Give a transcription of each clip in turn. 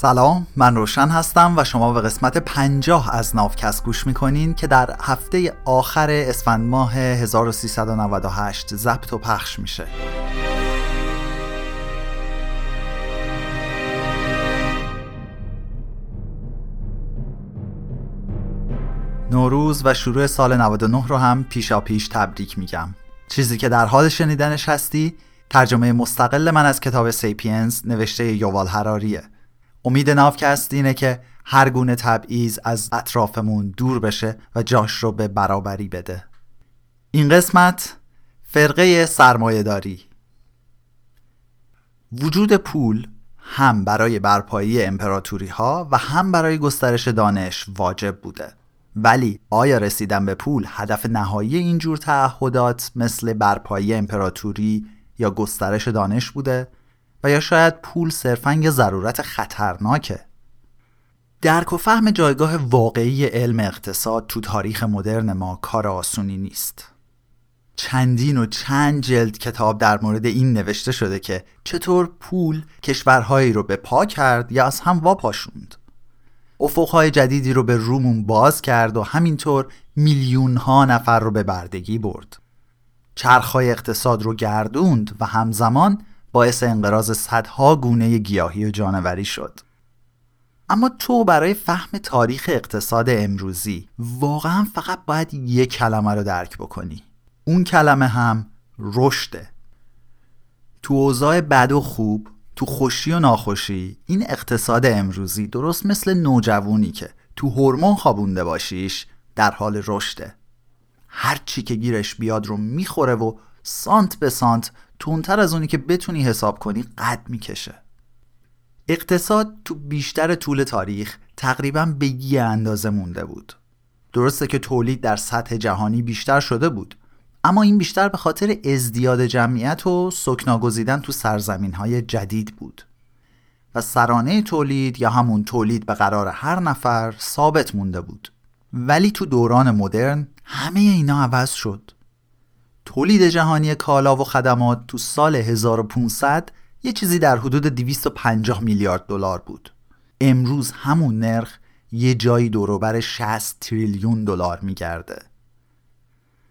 سلام من روشن هستم و شما به قسمت پنجاه از ناوکست گوش می‌کنین که در هفته آخر اسفند ماه 1398 ضبط و پخش میشه. نوروز و شروع سال 99 رو هم پیشا پیش تبریک میگم. چیزی که در حال شنیدنش هستی ترجمه مستقل من از کتاب سیپینز نوشته یووال هراریه امید ناوکست اینه که هر گونه تبعیض از اطرافمون دور بشه و جاش رو به برابری بده. این قسمت فرقه سرمایه داری وجود پول هم برای برپایی امپراتوری ها و هم برای گسترش دانش واجب بوده. ولی آیا رسیدن به پول هدف نهایی اینجور تعهدات مثل برپایی امپراتوری یا گسترش دانش بوده؟ یا شاید پول صرفا یه ضرورت خطرناکه. درک و فهم جایگاه واقعی علم اقتصاد تو تاریخ مدرن ما کار آسونی نیست. چندین و چند جلد کتاب در مورد این نوشته شده که چطور پول کشورهایی رو به پا کرد یا از هم واپاشوند افقهای جدیدی رو به رومون باز کرد و همینطور میلیون ها نفر رو به بردگی برد. چرخهای اقتصاد رو گردوند و همزمان باعث انقراض صدها گونه گیاهی و جانوری شد. اما تو برای فهم تاریخ اقتصاد امروزی واقعا فقط باید یک کلمه رو درک بکنی. اون کلمه هم رشده. تو اوضاع بد و خوب تو خوشی و ناخوشی این اقتصاد امروزی درست مثل نوجوونی که تو هورمون خوابونده باشیش در حال رشده. هر چی که گیرش بیاد رو می‌خوره و سانت به سانت تونتر از اونی که بتونی حساب کنی قد می‌کشه. اقتصاد تو بیشتر طول تاریخ تقریبا به یه اندازه مونده بود. درسته که تولید در سطح جهانی بیشتر شده بود اما این بیشتر به خاطر ازدیاد جمعیت و سکنا گزیدن تو سرزمین های جدید بود. و سرانه تولید یا همون تولید به قرار هر نفر ثابت مونده بود. ولی تو دوران مدرن همه اینا عوض شد. تولید جهانی کالا و خدمات تو سال 1500 یه چیزی در حدود 250 میلیارد دلار بود. امروز همون نرخ یه جایی دوروبر 60 تریلیون دلار میگرده.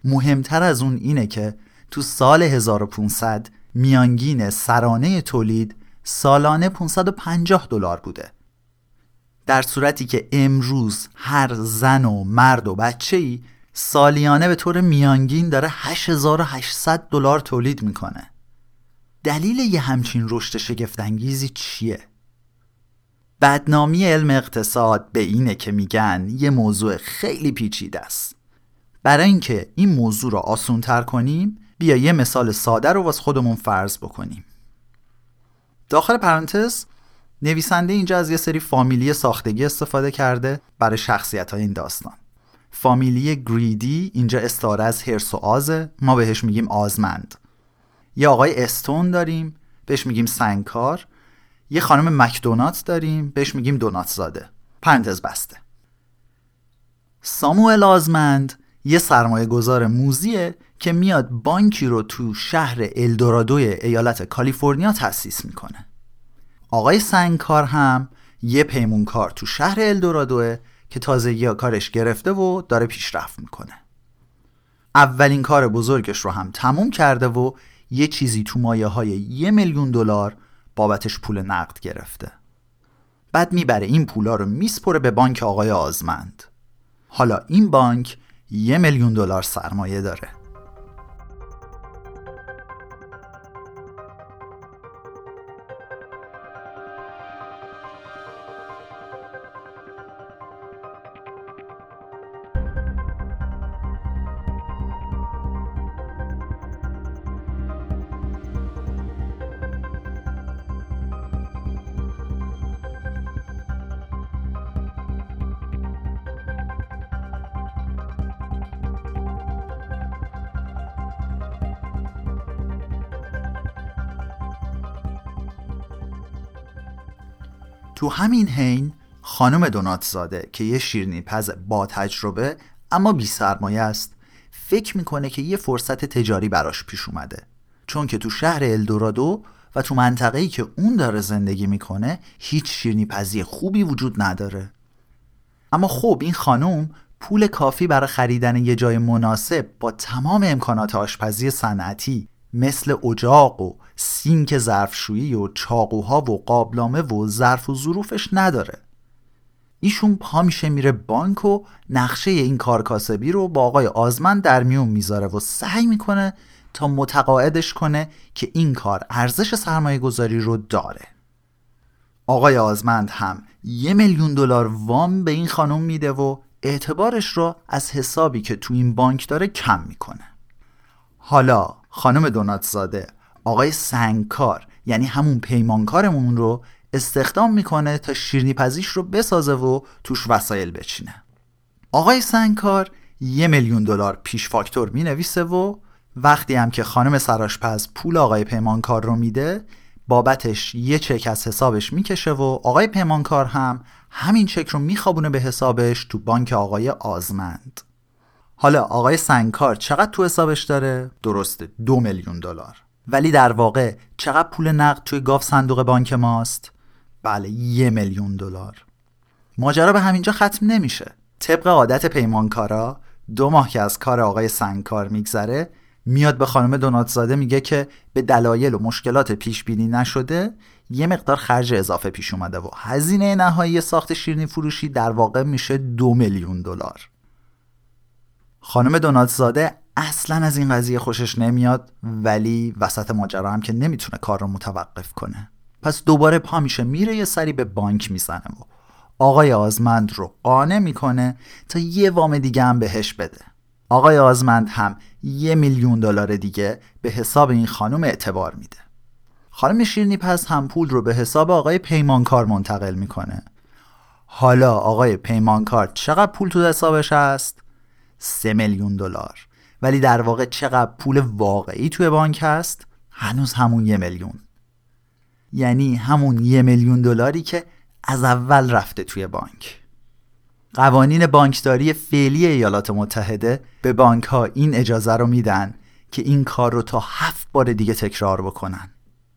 مهمتر از اون اینه که تو سال 1500 میانگین سرانه تولید سالانه 550 دلار بوده. در صورتی که امروز هر زن و مرد و بچه ای سالیانه به طور میانگین داره 8800 دلار تولید می‌کنه. دلیل یه همچین رشد شگفتانگیزی چیه؟ بدنامی علم اقتصاد به اینه که میگن یه موضوع خیلی پیچیده است. برای اینکه این موضوع رو آسون تر کنیم بیا یه مثال ساده رو واسه خودمون فرض بکنیم. داخل پرانتز نویسنده اینجا از یه سری فامیلی ساختگی استفاده کرده برای شخصیت های این داستان. فامیلی گریدی اینجا استاره از هرس و آزه. ما بهش میگیم آزمند. یه آقای استون داریم بهش میگیم سنگکار. یه خانم مکدونات داریم بهش میگیم دونات زاده پرانتز بسته. ساموئل آزمند یه سرمایه گذار موزیه که میاد بانکی رو تو شهر الدورادوی ایالت کالیفرنیا تأسیس می‌کنه. آقای سنگکار هم یه پیمونکار تو شهر الدورادوه. که تازگی کارش گرفته و داره پیشرفت می‌کنه. اولین کار بزرگش رو هم تموم کرده و یه چیزی تو مایه های یه میلیون دلار بابتش پول نقد گرفته. بعد می‌بره این پولا رو میسپره به بانک آقای آزمند. حالا این بانک یه میلیون دلار سرمایه داره. تو همین حین خانم دونات زاده که یه شیرنی پز با تجربه اما بی سرمایه است فکر می‌کنه که یه فرصت تجاری براش پیش اومده. چون که تو شهر الدورادو و تو منطقه‌ای که اون داره زندگی می‌کنه هیچ شیرنی پزی خوبی وجود نداره. اما خب این خانم پول کافی برای خریدن یه جای مناسب با تمام امکانات آشپزی صنعتی مثل اجاق و سینک ظرفشویی و چاقوها و قابلامه و ظرف و ظروفش نداره. ایشون پا میشه میره بانک و نقشه این کارکاسبی رو با آقای آزمن در میون می‌ذاره و سعی می‌کنه تا متقاعدش کنه که این کار ارزش سرمایه گذاری رو داره. آقای آزمند هم یه میلیون دلار وام به این خانم میده و اعتبارش رو از حسابی که تو این بانک داره کم می‌کنه. حالا خانم دونات زاده آقای سنگکار یعنی همون پیمانکارمون رو استخدام می‌کنه تا شیرنی پزیش رو بسازه و توش وسایل بچینه. آقای سنگکار یه میلیون دلار پیش فاکتور می نویسه و وقتی هم که خانم سراشپز پول آقای پیمانکار رو میده بابتش یه چک از حسابش می‌کشه و آقای پیمانکار هم همین چک رو میخوابونه به حسابش تو بانک آقای آزمند. حالا آقای سنگکار چقدر تو حسابش داره؟ درسته دو میلیون دلار ولی در واقع چقدر پول نقد توی گاف صندوق بانک ماست؟ بله یه میلیون دلار ماجرا به همینجا ختم نمیشه طبق عادت پیمانکارا دو ماه که از کار آقای سنگکار میگذره میاد به خانم دوناتزاده میگه که به دلایل و مشکلات پیش بینی نشده یه مقدار خرج اضافه پیش اومده و هزینه نهایی ساخت شیرینی فروشی در واقع میشه دو میلیون دلار خانم دوناتزاده اصلا از این قضیه خوشش نمیاد ولی وسط ماجرا هم که نمی‌تونه کار رو متوقف کنه. پس دوباره پا میشه میره یه سری به بانک می‌زنه و آقای آزمند رو قانع می‌کنه تا یه وام دیگه هم بهش بده. آقای آزمند هم یه میلیون دلار دیگه به حساب این خانم اعتبار میده. خانم شیرنی پس هم پول رو به حساب آقای پیمانکار منتقل می‌کنه. حالا آقای پیمانکار چقدر پول تو حسابش هست؟ سه میلیون دلار. ولی در واقع چقدر پول واقعی توی بانک هست؟ هنوز همون یه میلیون. یعنی همون یه میلیون دلاری که از اول رفته توی بانک. قوانین بانکداری فعلی ایالات متحده به بانک ها این اجازه رو میدن که این کار رو تا هفت بار دیگه تکرار بکنن.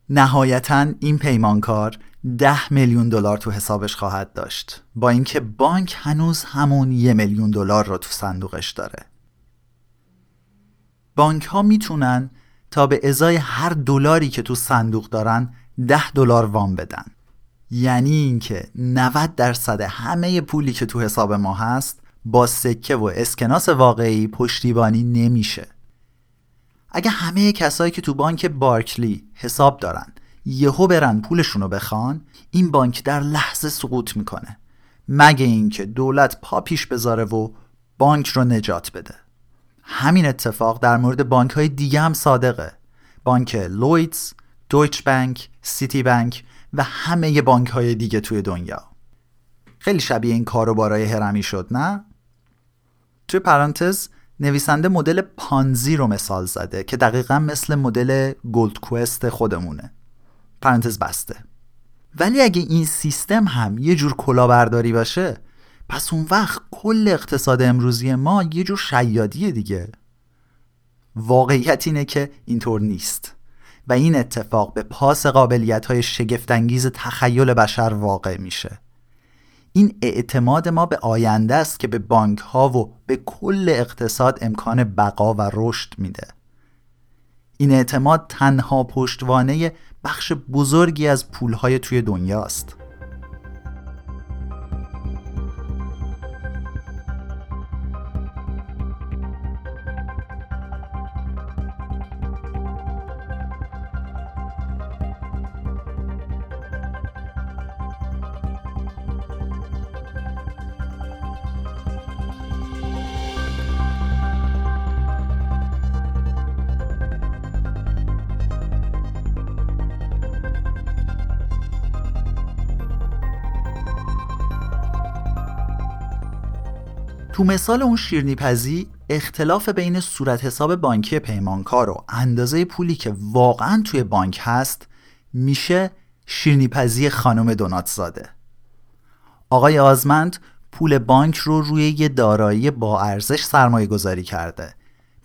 نهایتا این پیمانکار ده میلیون دلار تو حسابش خواهد داشت. با اینکه بانک هنوز همون یه میلیون دلار رو تو صندوقش داره. بانک ها می‌تونن تا به ازای هر دلاری که تو صندوق دارن ده دلار وام بدن. یعنی اینکه 90 درصد همه پولی که تو حساب ما هست با سکه و اسکناس واقعی پشتیبانی نمیشه. اگه همه کسایی که تو بانک بارکلی حساب دارن یهو برن پولشونو بخوان این بانک در لحظه سقوط می‌کنه. مگه اینکه دولت پا پیش بذاره و بانک رو نجات بده. همین اتفاق در مورد بانک های دیگه هم صادقه. بانک لویدز، دویچ بانک، سیتی بانک و همه بانک های دیگه توی دنیا. خیلی شبیه این کاروبارای هرمی شد نه؟ توی پرانتز نویسنده مدل پانزی رو مثال زده که دقیقا مثل مدل گلد کوست خودمونه. پرانتز بسته. ولی اگه این سیستم هم یه جور کلاهبرداری باشه پس اون وقت کل اقتصاد امروزی ما یه جور شیادیه دیگه. واقعیت اینه که اینطور نیست. و این اتفاق به پاس قابلیت های شگفتانگیز تخیل بشر واقع میشه. این اعتماد ما به آینده است که به بانک ها و به کل اقتصاد امکان بقا و رشد میده. این اعتماد تنها پشتوانه بخش بزرگی از پولهای توی دنیاست تو مثال اون شیرنی پزی اختلاف بین صورت حساب بانکی پیمانکار و اندازه پولی که واقعا توی بانک هست میشه شیرنی پزی خانم دونات زاده آقای آزمند پول بانک رو روی یه دارایی با ارزش سرمایه گذاری کرده.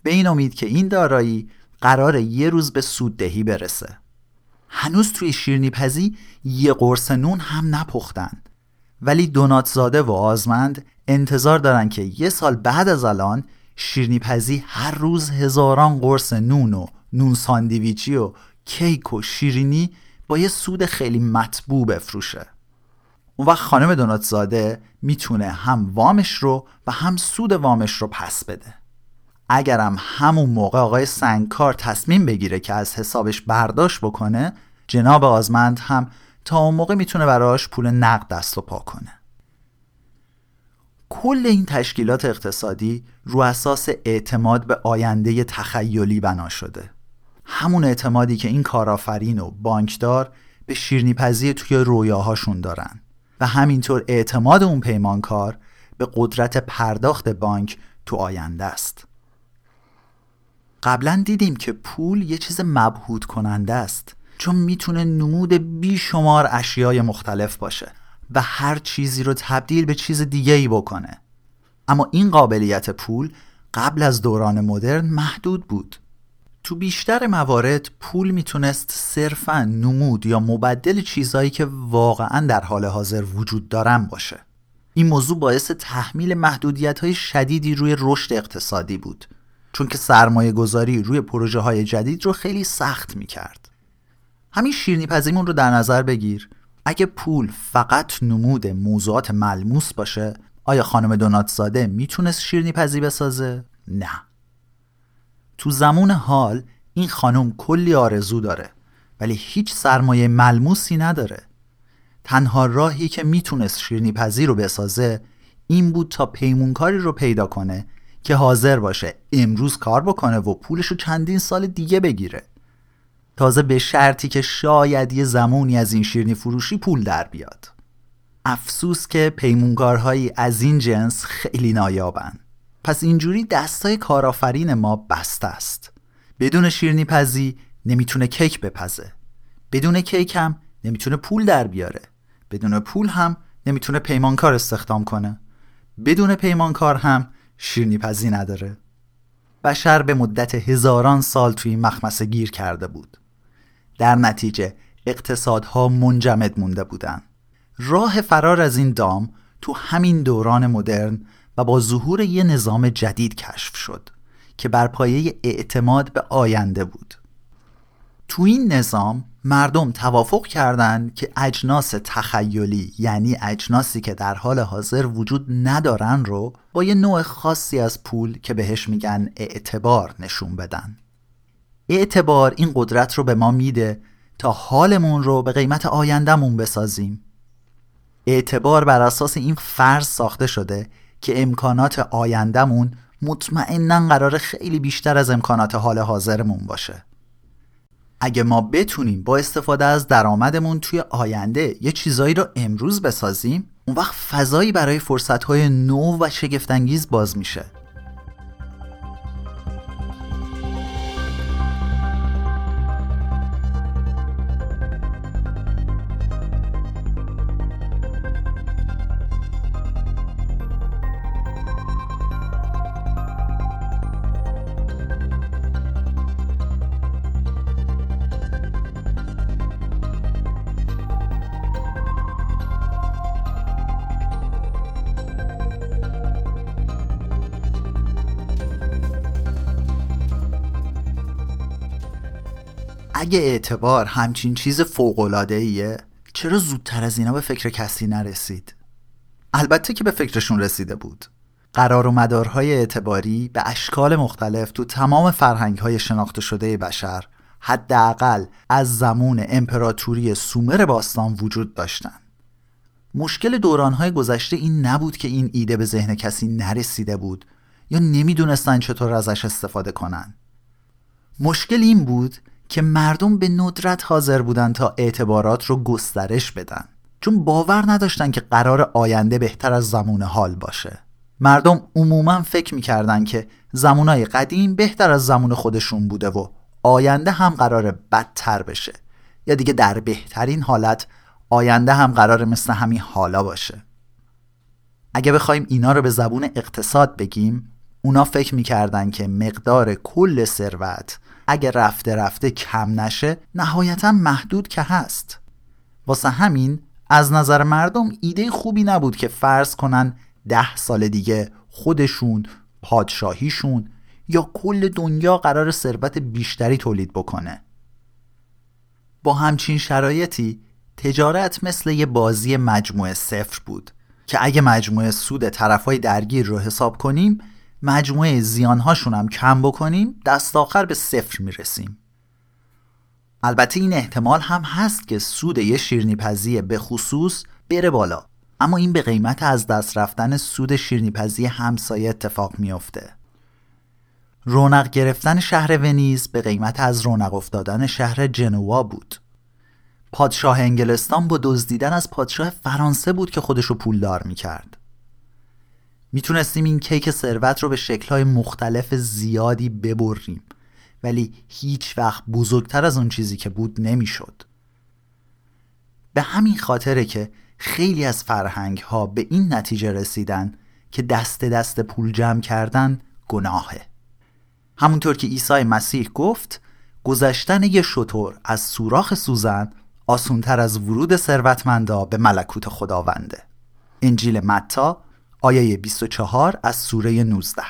به این امید که این دارایی قرار یه روز به سوددهی برسه. هنوز توی شیرنی پزی یه قرص نون هم نپختن. ولی دوناتزاده و آزمند انتظار دارن که یه سال بعد از الان شیرنی پزی هر روز هزاران قرص نون و نون ساندیویچی و کیک و شیرینی با یه سود خیلی مطبوع بفروشه. اون وقت خانم دوناتزاده می‌تونه هم وامش رو و هم سود وامش رو پس بده. اگرم همون موقع آقای سنگکار تصمیم بگیره که از حسابش برداشت بکنه جناب آزمند هم تا اون موقع می‌تونه براش پول نقد دست و پا کنه. کل این تشکیلات اقتصادی رو اساس اعتماد به آینده تخیلی بنا شده. همون اعتمادی که این کارآفرین و بانکدار به شیرنیپذی توی رویاهاشون دارن و همینطور اعتماد اون پیمانکار به قدرت پرداخت بانک تو آینده است. قبلا دیدیم که پول یه چیز مبهود کننده است چون می‌تونه نمود بیشمار اشیای مختلف باشه. و هر چیزی رو تبدیل به چیز دیگه ای بکنه. اما این قابلیت پول قبل از دوران مدرن محدود بود. تو بیشتر موارد پول می‌تونست صرفا نمود یا مبدل چیزهایی که واقعا در حال حاضر وجود دارن باشه. این موضوع باعث تحمیل محدودیت های شدیدی روی رشد اقتصادی بود. چون که سرمایه گذاری روی پروژه های جدید رو خیلی سخت می‌کرد. همین شیرنی پزیمون رو در نظر بگیر. اگه پول فقط نمود موضوعات ملموس باشه آیا خانم دوناتزاده می‌تونست شیرنی پزی بسازه؟ نه. تو زمان حال این خانم کلی آرزو داره ولی هیچ سرمایه ملموسی نداره. تنها راهی که می‌تونست شیرنی پزی رو بسازه این بود تا پیمونکاری رو پیدا کنه که حاضر باشه امروز کار بکنه و پولش رو چندین سال دیگه بگیره. تازه به شرطی که شاید یه زمانی از این شیرنی فروشی پول در بیاد. افسوس که پیمونکارهایی از این جنس خیلی نایابن. پس اینجوری دستای کارآفرین ما بسته است. بدون شیرنی پزی نمی‌تونه کیک بپزه. بدون کیک هم نمی‌تونه پول در بیاره. بدون پول هم نمی‌تونه پیمانکار استخدام کنه. بدون پیمانکار هم شیرنی پزی نداره. بشر به مدت هزاران سال توی مخمسه گیر کرده بود. در نتیجه اقتصادها منجمد مونده بودن راه فرار از این دام تو همین دوران مدرن و با ظهور یه نظام جدید کشف شد که بر پایه اعتماد به آینده بود. تو این نظام مردم توافق کردند که اجناس تخیلی یعنی اجناسی که در حال حاضر وجود ندارن رو با یه نوع خاصی از پول که بهش میگن اعتبار نشون بدن. اعتبار این قدرت رو به ما میده تا حالمون رو به قیمت آیندهمون بسازیم. اعتبار بر اساس این فرض ساخته شده که امکانات آیندهمون مطمئنا قرار خیلی بیشتر از امکانات حال حاضرمون باشه. اگه ما بتونیم با استفاده از درآمدمون توی آینده یه چیزایی رو امروز بسازیم اون وقت فضایی برای فرصتهای نو و شگفتانگیز باز میشه. اگه اعتبار همچین چیز ایه چرا زودتر از اینا به فکر کسی نرسید؟ البته که به فکرشون رسیده بود. قرار و مدارهای اعتباری به اشکال مختلف تو تمام فرهنگ های شناخته شده بشر حداقل از زمان امپراتوری سومر باستان وجود داشتن. مشکل دورانهای گذشته این نبود که این ایده به ذهن کسی نرسیده بود یا نمی‌دونستن چطور ازش استفاده کنن. مشکل این بود که مردم به ندرت حاضر بودن تا اعتبارات رو گسترش بدن. چون باور نداشتن که قرار آینده بهتر از زمان حال باشه. مردم عموما فکر می‌کردن که زمانهای قدیم بهتر از زمان خودشون بوده و آینده هم قرار بدتر بشه. یا دیگه در بهترین حالت آینده هم قرار مثل همین حالا باشه. اگه بخوایم اینا رو به زبون اقتصاد بگیم اونا فکر می‌کردن که مقدار کل ثروت اگه رفته رفته کم نشه نهایتا محدود که هست. واسه همین از نظر مردم ایده خوبی نبود که فرض کنن ده سال دیگه خودشون پادشاهیشون یا کل دنیا قرار ثروت بیشتری تولید بکنه. با همچین شرایطی تجارت مثل یه بازی مجموعه صفر بود که اگه مجموعه سود طرفای درگیر رو حساب کنیم مجموعه زیانهاشون هم کم بکنیم دست آخر به صفر می‌رسیم. البته این احتمال هم هست که سود یه شیرنیپزی به خصوص بره بالا. اما این به قیمت از دست رفتن سود شیرنیپزی همسایه اتفاق میافته. رونق گرفتن شهر ونیز به قیمت از رونق افتادن شهر جنوا بود. پادشاه انگلستان با دزدیدن از پادشاه فرانسه بود که خودشو پولدار می‌کرد. می‌تونستیم این کیک ثروت رو به شکلهای مختلف زیادی ببریم. ولی هیچ وقت بزرگتر از اون چیزی که بود نمی‌شد. به همین خاطره که خیلی از فرهنگ ها به این نتیجه رسیدن که دست دست پول جمع کردن گناهه. همونطور که عیسی مسیح گفت گذشتن یه شطور از سوراخ سوزن آسونتر از ورود ثروتمندا به ملکوت خداونده. انجیل متا آیه 24 از سوره 19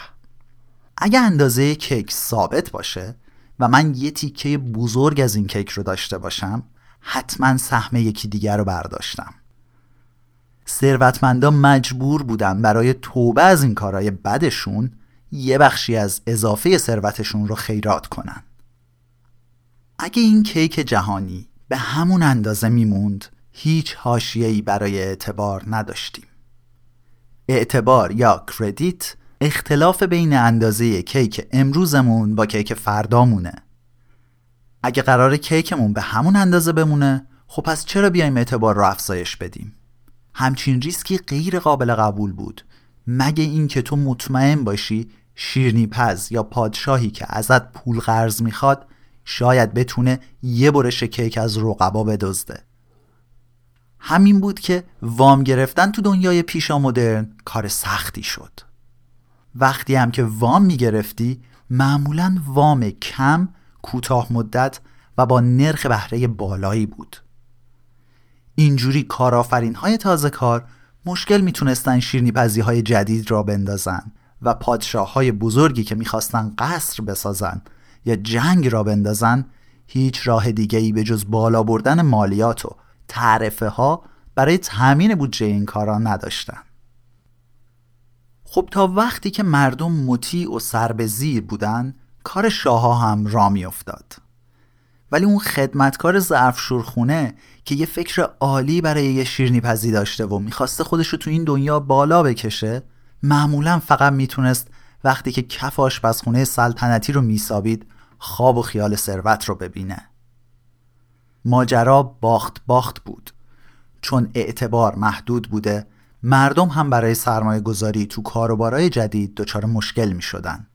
اگه اندازه کیک ثابت باشه و من یه تیکه بزرگ از این کیک رو داشته باشم حتما سهم یکی دیگر رو برداشتم. ثروتمندا مجبور بودن برای توبه از این کارهای بدشون یه بخشی از اضافه ثروتشون رو خیرات کنن. اگه این کیک جهانی به همون اندازه میموند هیچ حاشیه‌ای برای اعتبار نداشتیم. اعتبار یا کردیت اختلاف بین اندازه کیک امروزمون با کیک فردامونه. اگه قرار کیکمون به همون اندازه بمونه خب پس چرا بیایم اعتبار رو افزایش بدیم؟ همچین ریسکی غیر قابل قبول بود. مگه اینکه تو مطمئن باشی شیرنی پز یا پادشاهی که ازت پول قرض می‌خواد شاید بتونه یه برش کیک از رقبا بدزده. همین بود که وام گرفتن تو دنیای پیشا مدرن کار سختی شد. وقتی هم که وام می‌گرفتی معمولا وام کم کوتاه مدت و با نرخ بهره بالایی بود. اینجوری کارآفرین های تازه کار مشکل می‌تونستن شیرنی پزی های جدید را بندازن و پادشاه های بزرگی که می‌خواستن قصر بسازن یا جنگ را بندازن هیچ راه دیگه ای به جز بالا بردن مالیات و تعرفه ها برای تأمین بودجه این کارا نداشتن. خب تا وقتی که مردم مطیع و سر به زیر بودن کار شاه هم را می افتاد ولی اون خدمتکار ظرفشورخونه که یه فکر عالی برای یه شیرنی پزی داشته و می‌خواسته خودش رو تو این دنیا بالا بکشه معمولا فقط می‌تونست وقتی که کف آشپزخونه سلطنتی رو میسابید خواب و خیال ثروت رو ببینه. ماجرا باخت باخت بود چون اعتبار محدود بوده مردم هم برای سرمایه گذاری تو کاروبارای جدید دچار مشکل می شدن.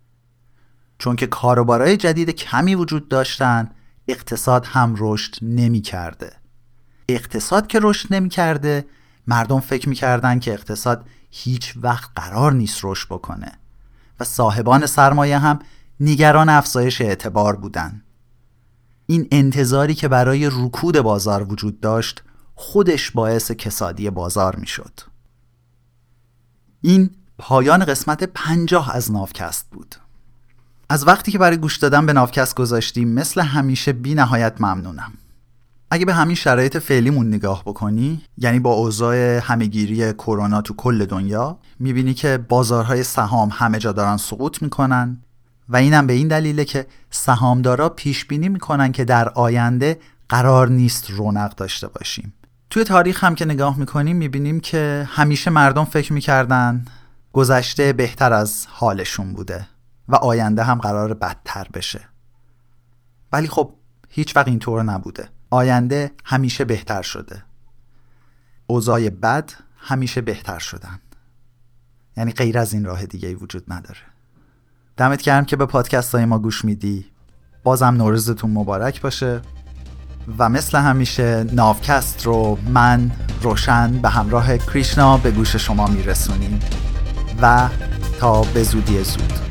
چون که کاروبارای جدید کمی وجود داشتن اقتصاد هم رشد نمی کرده. اقتصاد که رشد نمی کرده مردم فکر می کردن که اقتصاد هیچ وقت قرار نیست رشد بکنه و صاحبان سرمایه هم نگران افزایش اعتبار بودن. این انتظاری که برای رکود بازار وجود داشت خودش باعث کسادی بازار می شد. این پایان قسمت پنجاه از نافکست بود. از وقتی که برای گوش دادن به نافکست گذاشتیم مثل همیشه بی نهایت ممنونم. اگه به همین شرایط فعلیمون نگاه بکنی یعنی با اوضاع همهگیری کرونا تو کل دنیا می‌بینی که بازارهای سهام همه جا دارن سقوط می‌کنن. و اینم به این دلیله که سهامدارا پیش بینی می‌کنن که در آینده قرار نیست رونق داشته باشیم. توی تاریخ هم که نگاه می‌کنیم می‌بینیم که همیشه مردم فکر می‌کردن گذشته بهتر از حالشون بوده و آینده هم قرار بدتر بشه. ولی خب هیچ وقت اینطور نبوده. آینده همیشه بهتر شده. اوضاع بد همیشه بهتر شدن. یعنی غیر از این راه دیگه ای وجود نداره. دمت گرم که به پادکست های ما گوش میدی. بازم نوروزتون مبارک باشه. و مثل همیشه ناوکست رو من روشن به همراه کریشنا به گوش شما میرسونیم. و تا به زودی زود.